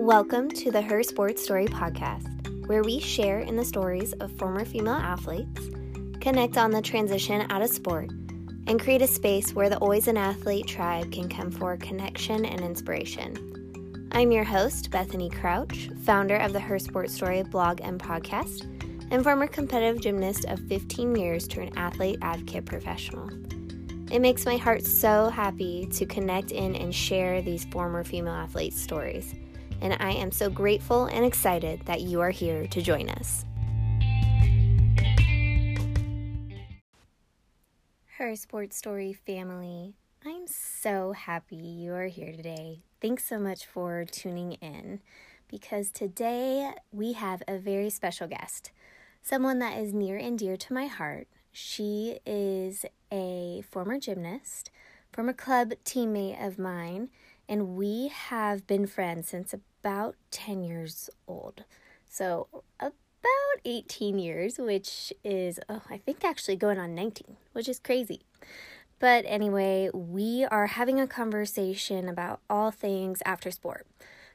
Welcome to the Her Sports Story podcast, where we share in the stories of former female athletes, connect on the transition out of sport, and create a space where the Always an Athlete tribe can come for connection and inspiration. I'm your host, Bethany Crouch, founder of the Her Sports Story blog and podcast, and former competitive gymnast of 15 years turned athlete advocate professional. It makes my heart so happy to connect in and share these former female athletes' stories and I am so grateful and excited that you are here to join us. Her Sports Story family, I'm so happy you are here today. Thanks so much for tuning in because today we have a very special guest, someone that is near and dear to my heart. She is a former gymnast, former club teammate of mine, and we have been friends since about 10 years old. So, about 18 years, which is, oh, I think actually going on 19, which is crazy. But anyway, we are having a conversation about all things after sport.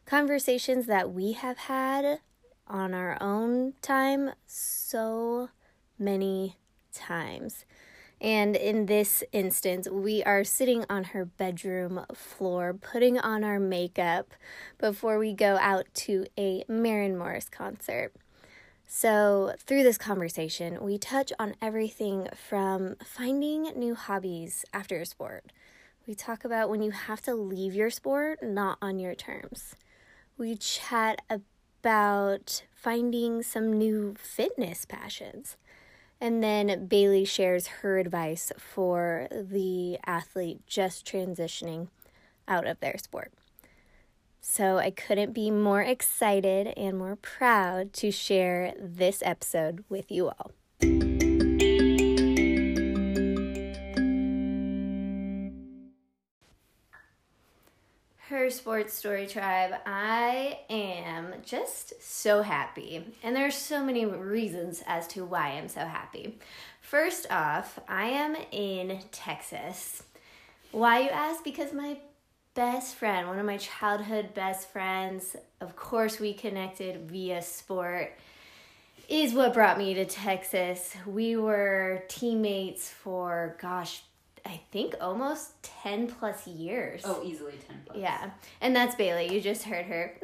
Conversations that we have had on our own time so many times. And in this instance, we are sitting on her bedroom floor, putting on our makeup before we go out to a Maren Morris concert. So, through this conversation, we touch on everything from finding new hobbies after a sport. We talk about when you have to leave your sport not on your terms. We chat about finding some new fitness passions. And then Bailey shares her advice for the athlete just transitioning out of their sport. So I couldn't be more excited and more proud to share this episode with you all. Her Sports Story Tribe, I am just so happy. And there's so many reasons as to why I'm so happy. First off, I am in Texas. Why you ask? Because my best friend, one of my childhood best friends, of course we connected via sport, is what brought me to Texas. We were teammates for gosh, I think almost 10 plus years. Oh, easily 10 plus. Yeah. And that's Bailey. You just heard her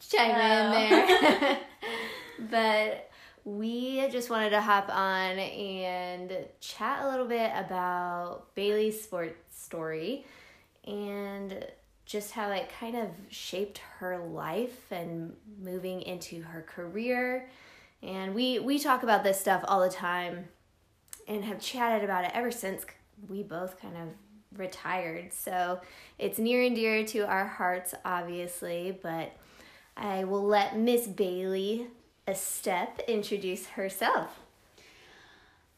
chime in oh. there. but we just wanted to hop on and chat a little bit about Bailey's sports story and just how it kind of shaped her life and moving into her career. And we we talk about this stuff all the time and have chatted about it ever since we both kind of retired. So it's near and dear to our hearts, obviously, but I will let Miss Bailey Estep introduce herself.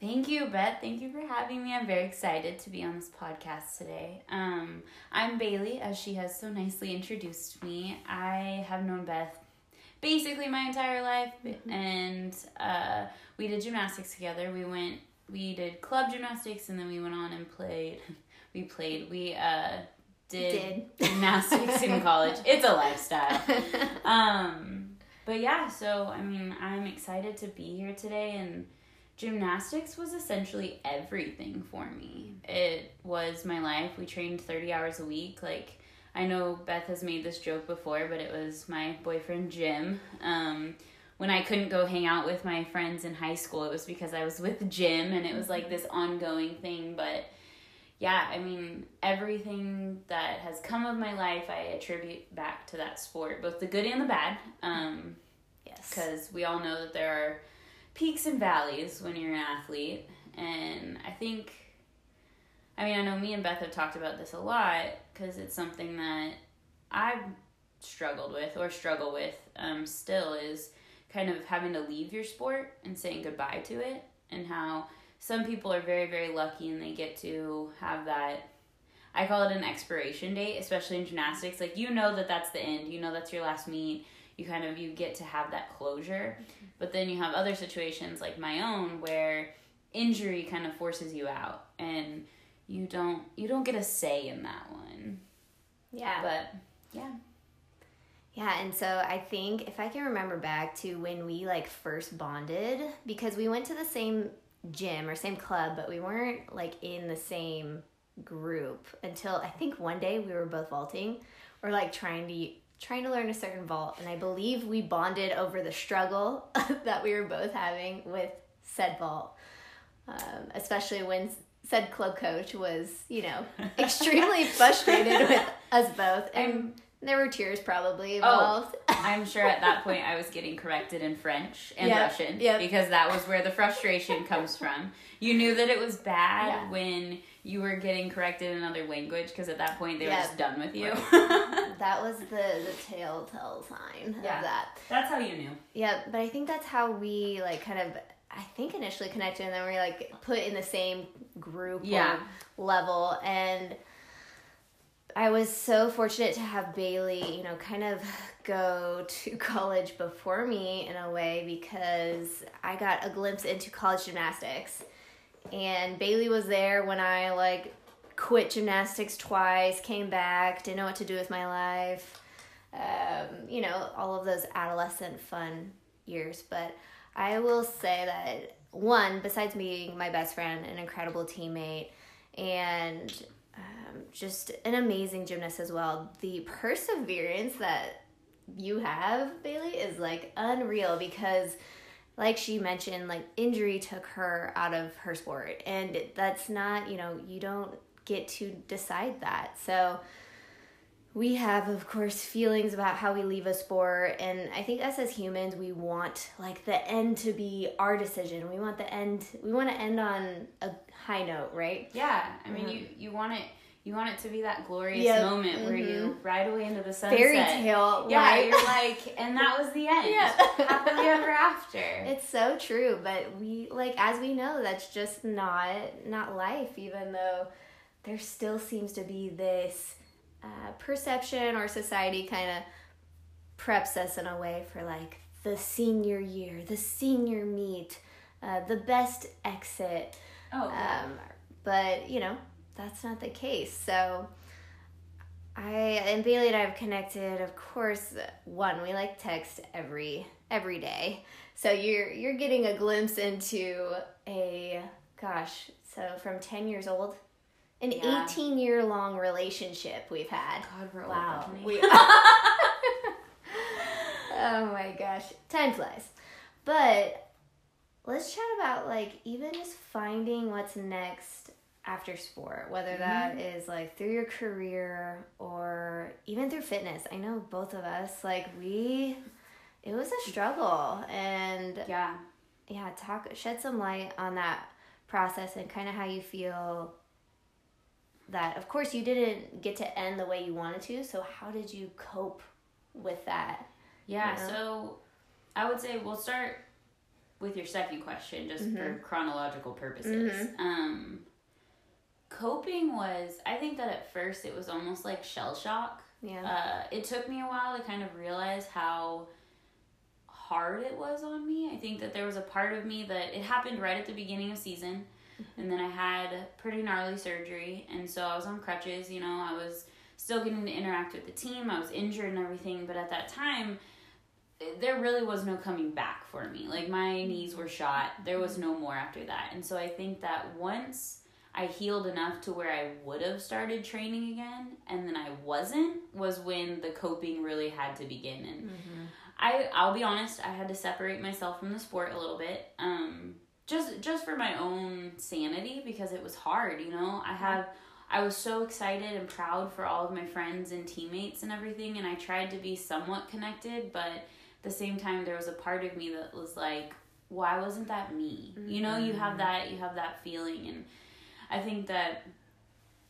Thank you, Beth. Thank you for having me. I'm very excited to be on this podcast today. Um, I'm Bailey, as she has so nicely introduced me. I have known Beth basically my entire life, mm-hmm. and uh, we did gymnastics together. We went we did club gymnastics and then we went on and played we played we uh did, did. gymnastics in college. It's a lifestyle. Um but yeah so i mean i'm excited to be here today and gymnastics was essentially everything for me. It was my life. We trained 30 hours a week. Like i know beth has made this joke before but it was my boyfriend jim um when I couldn't go hang out with my friends in high school, it was because I was with Jim and it was like this ongoing thing. But yeah, I mean, everything that has come of my life, I attribute back to that sport, both the good and the bad. Um, yes. Because we all know that there are peaks and valleys when you're an athlete. And I think, I mean, I know me and Beth have talked about this a lot because it's something that I've struggled with or struggle with um, still is kind of having to leave your sport and saying goodbye to it and how some people are very very lucky and they get to have that I call it an expiration date, especially in gymnastics. Like you know that that's the end. You know that's your last meet. You kind of you get to have that closure. Mm-hmm. But then you have other situations like my own where injury kind of forces you out and you don't you don't get a say in that one. Yeah. But yeah. Yeah, and so I think if I can remember back to when we like first bonded, because we went to the same gym or same club, but we weren't like in the same group until I think one day we were both vaulting or like trying to trying to learn a certain vault, and I believe we bonded over the struggle that we were both having with said vault, um, especially when said club coach was you know extremely frustrated with us both and. There were tears probably oh, involved. Oh, I'm sure at that point I was getting corrected in French and Yep, Russian yep. because that was where the frustration comes from. You knew that it was bad Yeah. when you were getting corrected in another language because at that point they were just done with you. that was the the telltale sign Yeah. of that. That's how you knew. Yeah, but I think that's how we like kind of I think initially connected and then we are like put in the same group Yeah. or level and I was so fortunate to have Bailey, you know, kind of go to college before me in a way because I got a glimpse into college gymnastics. And Bailey was there when I like quit gymnastics twice, came back, didn't know what to do with my life. Um, you know, all of those adolescent fun years. But I will say that one, besides being my best friend, an incredible teammate, and just an amazing gymnast as well, the perseverance that you have, Bailey, is like unreal because like she mentioned, like injury took her out of her sport. And that's not, you know, you don't get to decide that. So we have, of course, feelings about how we leave a sport. And I think us as humans, we want like the end to be our decision. We want the end, we want to end on a high note, right? Yeah, I mean mm-hmm. you you want it you want it to be that glorious Yep. moment where you ride away into the sunset. Mm-hmm. Fairy tale, Yeah, right? you're like, and that was the end. Yeah. Happily ever after. It's so true, but we like as we know that's just not not life even though there still seems to be this uh, perception or society kind of preps us in a way for like the senior year, the senior meet, uh, the best exit. oh, yeah. Um, but you know that's not the case. So I and Bailey and I have connected. Of course, one we like text every every day. So you're you're getting a glimpse into a gosh. So from ten years old, an Yeah. eighteen year long relationship we've had. God, we're Wow. old. We oh my gosh, time flies. But let's chat about like even just finding what's next after sport, whether that is like through your career or even through fitness. I know both of us like we it was a struggle and yeah. yeah, talk shed some light on that process and kind of how you feel that of course you didn't get to end the way you wanted to, so how did you cope with that? Yeah, Yeah. so I would say we'll start with your second question just Mm-hmm. for chronological purposes. Um, coping was, I think that at first it was almost like shell shock. Yeah. Uh, it took me a while to kind of realize how hard it was on me. I think that there was a part of me that it happened right at the beginning of season. Mm-hmm. And then I had pretty gnarly surgery. And so I was on crutches. You know, I was still getting to interact with the team. I was injured and everything. But at that time, there really was no coming back for me. Like my mm-hmm. knees were shot. There was mm-hmm. no more after that. And so I think that once I healed enough to where I would have started training again and then I wasn't was when the coping really had to begin and mm-hmm. I I'll be honest, I had to separate myself from the sport a little bit. Um just just for my own sanity because it was hard, you know. I mm-hmm. have I was so excited and proud for all of my friends and teammates and everything and I tried to be somewhat connected, but at the same time there was a part of me that was like why wasn't that me? You know, you have mm-hmm. that you have that feeling and I think that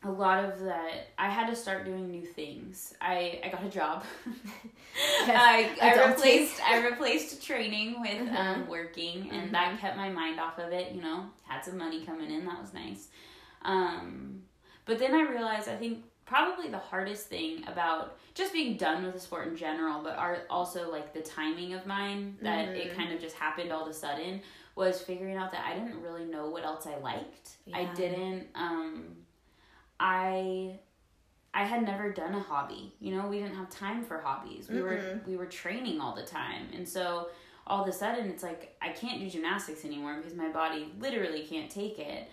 a lot of that I had to start doing new things. I I got a job. I, I replaced I replaced training with Mhm. um, working, and that kept my mind off of it. You know, had some money coming in. That was nice. Um, but then I realized I think probably the hardest thing about just being done with the sport in general, but are also like the timing of mine that it kind of just happened all of a sudden was figuring out that I didn't really know what else I liked. I didn't. Um, I I had never done a hobby. You know, we didn't have time for hobbies. We were we were training all the time. And so all of a sudden it's like I can't do gymnastics anymore because my body literally can't take it.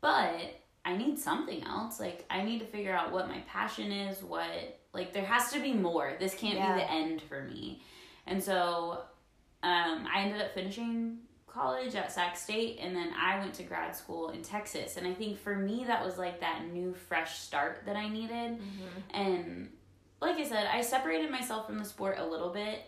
But I need something else. Like I need to figure out what my passion is, what like there has to be more. This can't Yeah. be the end for me. And so um, I ended up finishing college at Sac State and then I went to grad school in Texas. And I think for me that was like that new fresh start that I needed. And like I said, I separated myself from the sport a little bit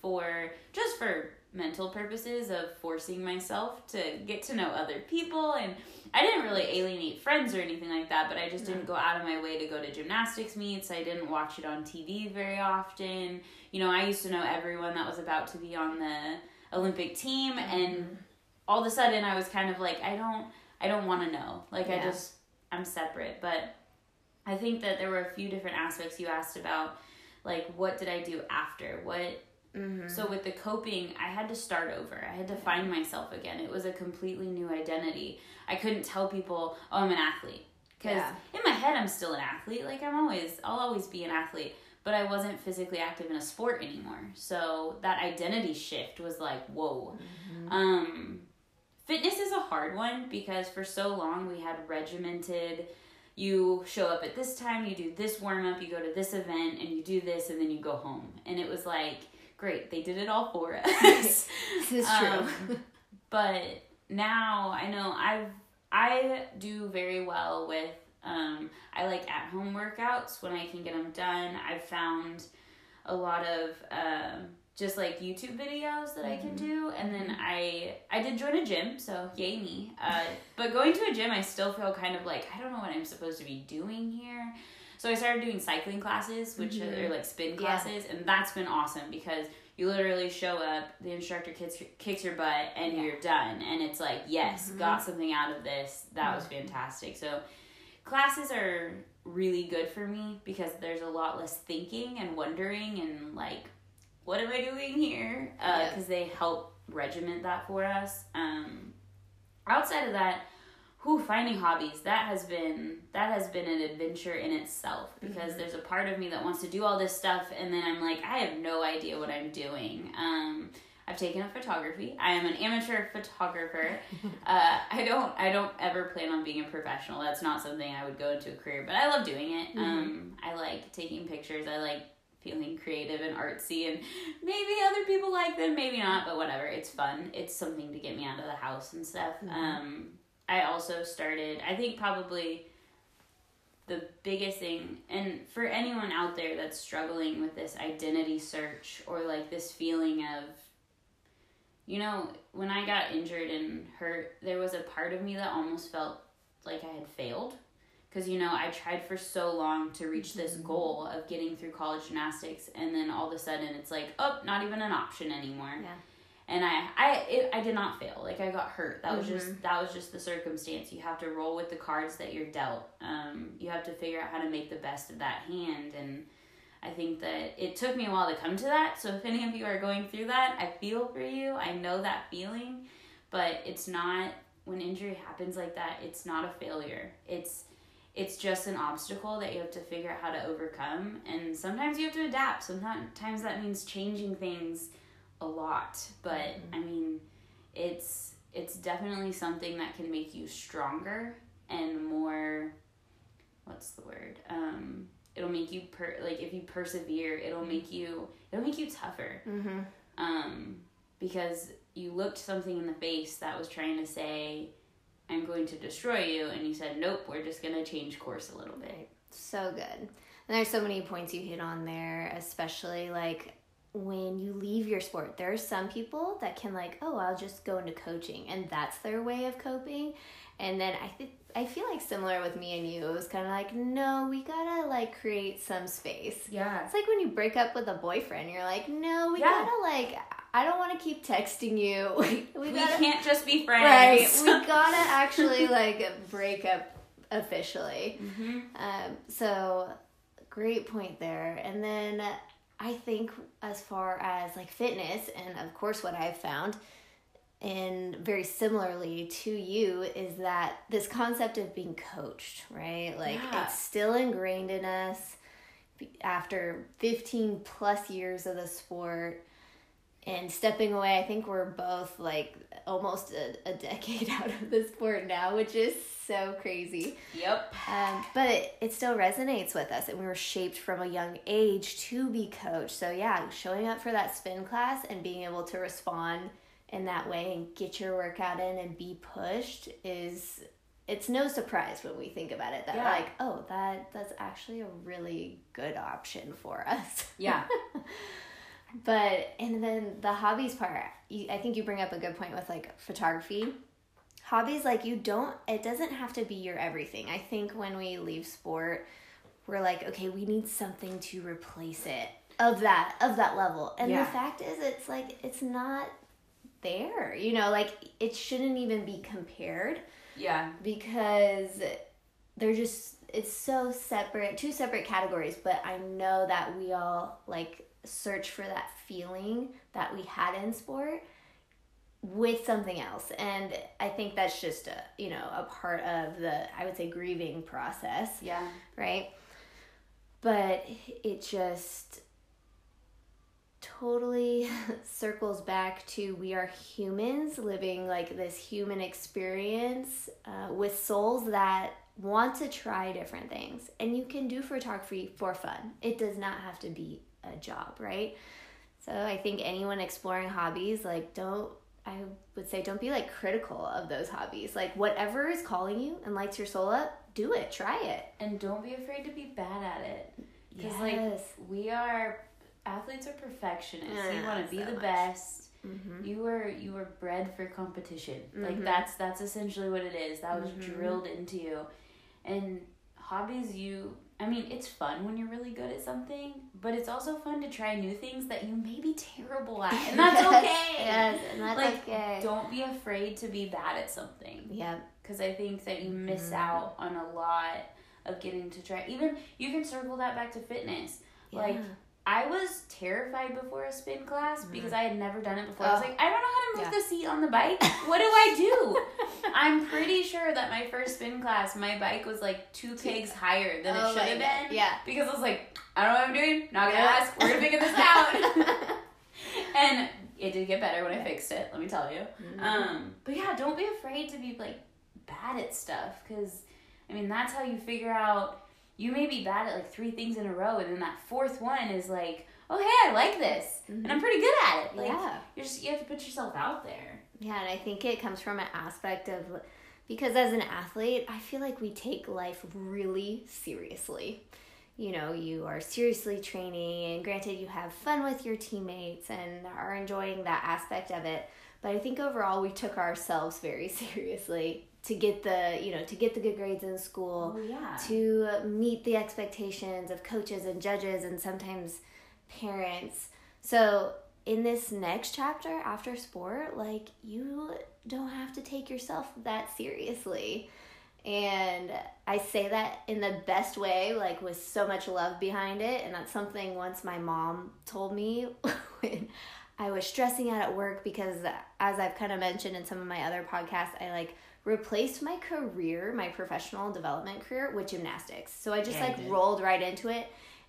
for just for mental purposes of forcing myself to get to know other people and I didn't really alienate friends or anything like that, but I just didn't go out of my way to go to gymnastics meets. I didn't watch it on TV very often. You know, I used to know everyone that was about to be on the Olympic team mm-hmm. and all of a sudden I was kind of like I don't I don't want to know. Like I just I'm separate, but I think that there were a few different aspects you asked about like what did I do after? What Mm-hmm. so with the coping, I had to start over. I had to find myself again. It was a completely new identity. I couldn't tell people, "Oh, I'm an athlete." Cuz Yeah. in my head I'm still an athlete. Like I'm always I'll always be an athlete, but I wasn't physically active in a sport anymore. So that identity shift was like, "Whoa." Um fitness is a hard one because for so long we had regimented you show up at this time, you do this warm up, you go to this event, and you do this, and then you go home. And it was like, great, they did it all for us. This is true. Um, but now I know I've I do very well with um, I like at home workouts when I can get them done. I've found a lot of um, just like YouTube videos that I can do, and then I I did join a gym, so yay me. Uh, but going to a gym, I still feel kind of like I don't know what I'm supposed to be doing here. So I started doing cycling classes, which are mm-hmm. like spin Yeah. classes, and that's been awesome because you literally show up, the instructor kicks kicks your butt, and Yeah. you're done. And it's like, yes, mm-hmm. got something out of this. That was fantastic. So classes are really good for me because there's a lot less thinking and wondering and like, what am I doing here? Uh, yeah. Because they help regiment that for us. Um, outside of that, who finding hobbies that has been that has been an adventure in itself because there's a part of me that wants to do all this stuff and then I'm like I have no idea what I'm doing. Um, I've taken up photography. I am an amateur photographer. uh, I don't I don't ever plan on being a professional. That's not something I would go into a career, but I love doing it. Um, I like taking pictures. I like feeling creative and artsy and maybe other people like them, maybe not, but whatever. It's fun. It's something to get me out of the house and stuff. Um, I also started, I think probably the biggest thing, and for anyone out there that's struggling with this identity search or like this feeling of, you know, when I got injured and hurt, there was a part of me that almost felt like I had failed. Because, you know, I tried for so long to reach this mm-hmm. goal of getting through college gymnastics, and then all of a sudden it's like, oh, not even an option anymore Yeah. And I I it, I did not fail. Like I got hurt. That was just that was just the circumstance. You have to roll with the cards that you're dealt. Um, you have to figure out how to make the best of that hand. And I think that it took me a while to come to that. So if any of you are going through that, I feel for you. I know that feeling, but it's not when injury happens like that. It's not a failure. It's it's just an obstacle that you have to figure out how to overcome and sometimes you have to adapt sometimes that means changing things a lot but i mean it's it's definitely something that can make you stronger and more what's the word um it'll make you per like if you persevere it'll make you it'll make you tougher Mm-hmm. um because you looked something in the face that was trying to say i'm going to destroy you and you said nope we're just going to change course a little bit So good. And there's so many points you hit on there, especially like when you leave your sport. There are some people that can like, oh, I'll just go into coaching, and that's their way of coping. And then I think I feel like similar with me and you. It was kind of like, no, we gotta like create some space. yeah It's like when you break up with a boyfriend, you're like, no, we Yeah. gotta like, I don't want to keep texting you. we, we we gotta can't just be friends. right. We gotta actually like break up officially. hmm Um, so great point there. And then I think as far as like fitness and of course what I've found and very similarly to you is that this concept of being coached, right? Like Yeah. it's still ingrained in us after 15 plus years of the sport and stepping away. I think we're both like almost a, a decade out of the sport now, which is so crazy. Yep. Um, but it, it still resonates with us, and we were shaped from a young age to be coached. So, yeah, showing up for that spin class and being able to respond in that way and get your workout in and be pushed is it's no surprise when we think about it that Yeah. like oh that that's actually a really good option for us Yeah. but and then the hobbies part you, i think you bring up a good point with like photography hobbies like you don't it doesn't have to be your everything i think when we leave sport we're like okay we need something to replace it of that of that level and Yeah. the fact is it's like it's not there you know like it shouldn't even be compared Yeah. because they're just it's so separate two separate categories but i know that we all like search for that feeling that we had in sport with something else and i think that's just a you know a part of the i would say grieving process Yeah. right? But it just totally circles back to we are humans living like this human experience uh, with souls that want to try different things. And you can do photography for fun, it does not have to be a job, right? So I think anyone exploring hobbies, like, don't. I would say don't be like critical of those hobbies. Like whatever is calling you and lights your soul up, do it, try it. And don't be afraid to be bad at it. Because, Yes. like, we are, athletes are perfectionists. you want to be so the much. best. Mm-hmm. You were you were bred for competition. Like Mhm. that's that's essentially what it is. That was Mhm. drilled into you. And hobbies you I mean, it's fun when you're really good at something, but it's also fun to try new things that you may be terrible at. And that's okay. yes, and that's Like, okay. Don't be afraid to be bad at something Yeah. because I think that you miss Mhm. out on a lot of getting to try. Even you can circle that back to fitness. Like, yeah. I was terrified before a spin class because I had never done it before. I was Mm-hmm. Oh. like, I don't know how to move Yeah. the seat on the bike. What do I do? I'm pretty sure that my first spin class, my bike was like two pegs higher than Oh it should have God. been. Yeah. Because I was like, I don't know what I'm doing. Not gonna Yeah. ask. We're gonna figure this out. and it did get better when I fixed it. Let me tell you. Mm-hmm. Um, but yeah, don't be afraid to be like bad at stuff because I mean that's how you figure out. You may be bad at like three things in a row, and then that fourth one is like, oh hey, I like this, and I'm mm-hmm. pretty good at it. Like yeah. you just you have to put yourself out there. Yeah, and I think it comes from an aspect of because as an athlete, I feel like we take life really seriously. You know, you are seriously training, and granted, you have fun with your teammates and are enjoying that aspect of it. But I think overall, we took ourselves very seriously to get the you know to get the good grades in school Oh yeah. to meet the expectations of coaches and judges and sometimes parents. So, in this next chapter after sport, like you don't have to take yourself that seriously. And I say that in the best way, like with so much love behind it. And that's something once my mom told me when I was stressing out at work because, as I've kind of mentioned in some of my other podcasts, I like replaced my career, my professional development career, with gymnastics. So I just Yeah, like did. rolled right into it.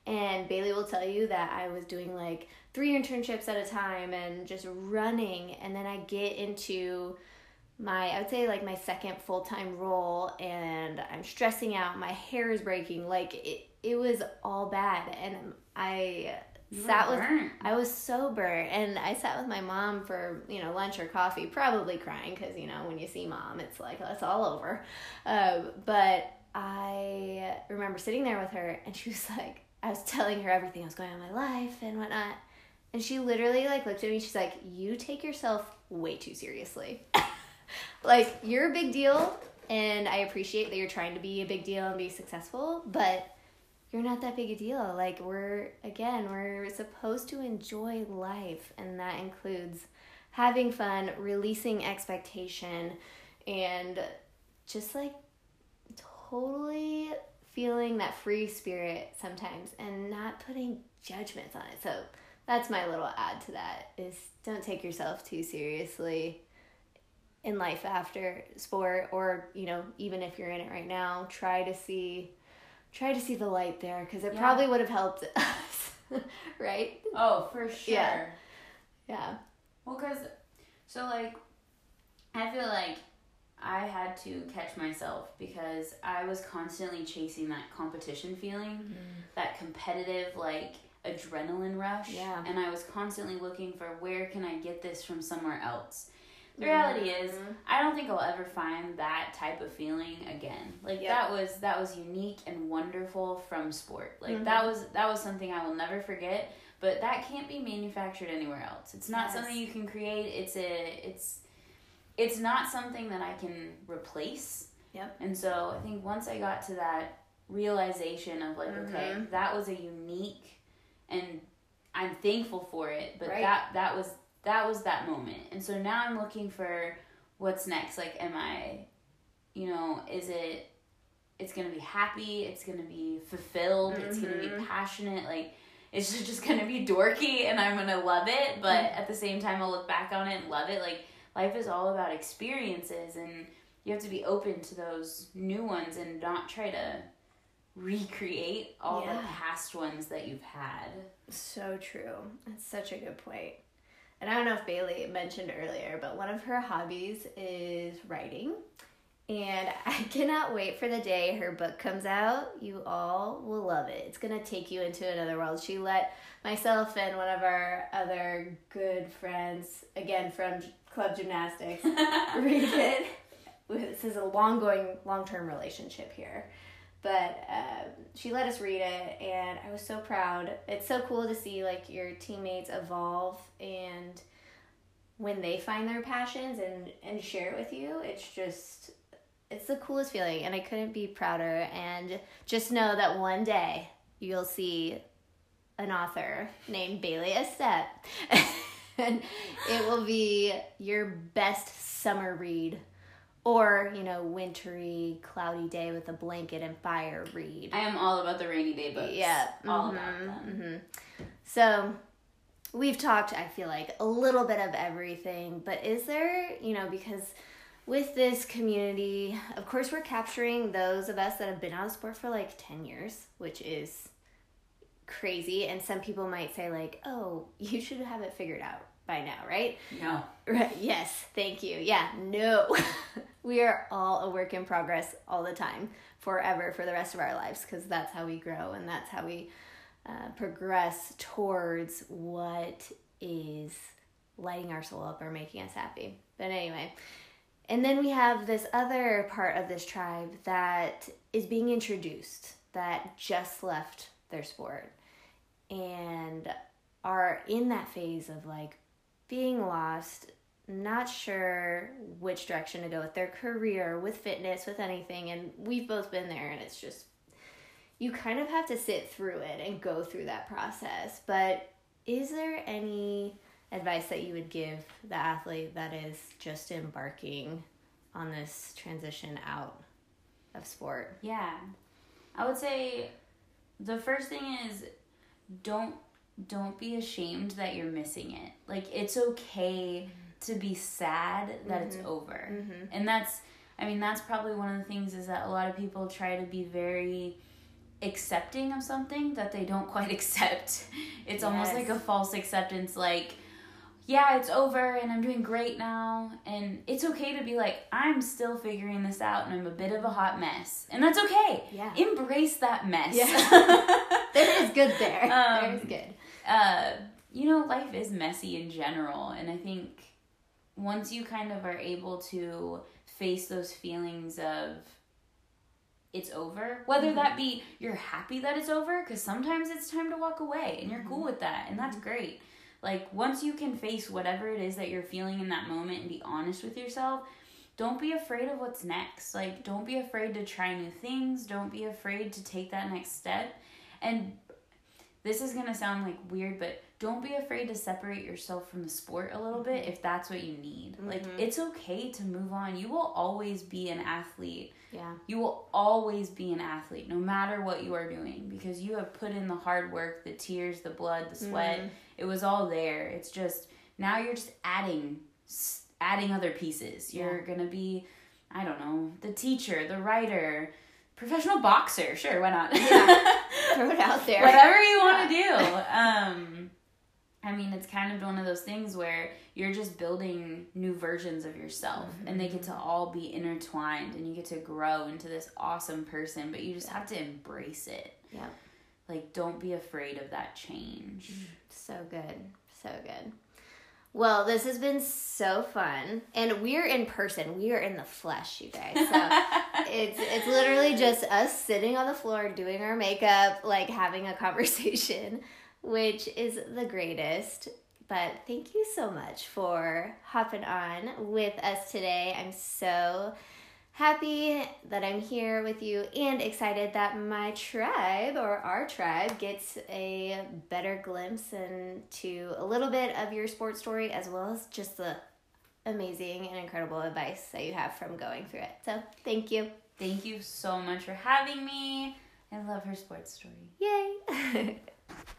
And Bailey will tell you that I was doing like three internships at a time and just running. And then I get into my, I would say like my second full time role, and I'm stressing out. My hair is breaking. Like it, it was all bad. And I You sat with burnt. I was sober and I sat with my mom for, you know, lunch or coffee, probably crying because, you know, when you see mom, it's like, it's all over. Um, but I remember sitting there with her and she was like, I was telling her everything that was going on in my life and whatnot. And she literally like looked at me. She's like, "You take yourself way too seriously. like you're a big deal, and I appreciate that you're trying to be a big deal and be successful, but you're not that big a deal. Like we're again, we're supposed to enjoy life, and that includes having fun, releasing expectation, and just like totally feeling that free spirit sometimes and not putting judgments on it. So that's my little add to that is don't take yourself too seriously in life after sport or you know even if you're in it right now try to see try to see the light there because it Yeah. probably would have helped us right Oh, for sure. Yeah. yeah Well, because, so like, I feel like I had to catch myself because I was constantly chasing that competition feeling, mm-hmm. that competitive, like, adrenaline rush. Yeah. And I was constantly looking for where can I get this from somewhere else. The reality is, Mhm. I don't think I'll ever find that type of feeling again. Like Yep. that was that was unique and wonderful from sport. Like that Mhm. was that was something I will never forget. But that can't be manufactured anywhere else. It's not Yes. something you can create. It's a it's it's not something that I can replace. Yep. And so I think once I got to that realization of like, okay, Mhm. that was a unique and I'm thankful for it, but Right. that that was that was that moment. And so now I'm looking for what's next. Like am I you know, is it it's gonna be happy, it's gonna be fulfilled, it's gonna be Mhm. passionate, like it's just- gonna be dorky and I'm gonna love it, but Mm-hmm. at the same time I'll look back on it and love it. Like life is all about experiences and you have to be open to those new ones and not try to recreate all the past ones that you've had. So true. That's such a good point. And I don't know if Bailey mentioned earlier, but one of her hobbies is writing. And I cannot wait for the day her book comes out. You all will love it. It's going to take you into another world. She let myself and one of our other good friends, again from club gymnastics, read it. This is a long going, long term relationship here. But um, she let us read it, and I was so proud. It's so cool to see like your teammates evolve and when they find their passions and and share it with you. It's just it's the coolest feeling, and I couldn't be prouder. And just know that one day you'll see an author named Bailey Estep. and it will be your best summer read or you know wintry cloudy day with a blanket and fire read I am all about the rainy day books. yeah All mhm, about them. mhm. so we've talked i feel like a little bit of everything but is there you know because with this community of course we're capturing those of us that have been out of sport for like 10 years which is crazy and some people might say like oh you should have it figured out by now right No. Right. Yes. Thank you. Yeah. No. we are all a work in progress all the time, forever, for the rest of our lives, because that's how we grow and that's how we uh, progress towards what is lighting our soul up or making us happy. But anyway, and then we have this other part of this tribe that is being introduced that just left their sport and are in that phase of like being lost, not sure which direction to go with their career, with fitness, with anything. And we've both been there, and it's just, you kind of have to sit through it and go through that process. But is there any advice that you would give the athlete that is just embarking on this transition out of sport? Yeah. I would say the first thing is don't don't be ashamed that you're missing it. Like it's okay to be sad that it's over. Mm-hmm. And that's I mean that's probably one of the things is that a lot of people try to be very accepting of something that they don't quite accept. It's almost like a false acceptance like yeah, it's over and I'm doing great now. And it's okay to be like, I'm still figuring this out and I'm a bit of a hot mess. And that's okay. Yeah. Embrace that mess. Yeah. There is good there. Um, there is good. Uh, you know, life is messy in general, and I think once you kind of are able to face those feelings of it's over, whether that mm-hmm. be you're happy that it's over, because sometimes it's time to walk away, and you're cool mm-hmm. with that, and that's mm-hmm. great. Like, once you can face whatever it is that you're feeling in that moment and be honest with yourself, don't be afraid of what's next. Like, don't be afraid to try new things. Don't be afraid to take that next step. And this is going to sound like weird, but don't be afraid to separate yourself from the sport a little bit mm-hmm. if that's what you need. Like, mm-hmm. it's okay to move on. You will always be an athlete. Yeah. You will always be an athlete, no matter what you are doing, because you have put in the hard work, the tears, the blood, the sweat. Mm-hmm. It was all there. It's just now you're just adding adding other pieces. You're Yeah. gonna be, I don't know, the teacher, the writer, professional boxer. Sure, why not? Yeah. Throw it out there. Whatever you want to do. Um, I mean, it's kind of one of those things where you're just building new versions of yourself, and they get to all be intertwined, and you get to grow into this awesome person. But you just have to embrace it. Yep. Like, don't be afraid of that change. So good. So good. Well, this has been so fun. And we're in person. We are in the flesh, you guys. So it's it's literally just us sitting on the floor doing our makeup, like having a conversation, which is the greatest. But thank you so much for hopping on with us today. I'm so happy that I'm here with you and excited that my tribe or our tribe gets a better glimpse into a little bit of your sports story as well as just the amazing and incredible advice that you have from going through it. So, thank you. Thank you so much for having me. I love her sports story. Yay!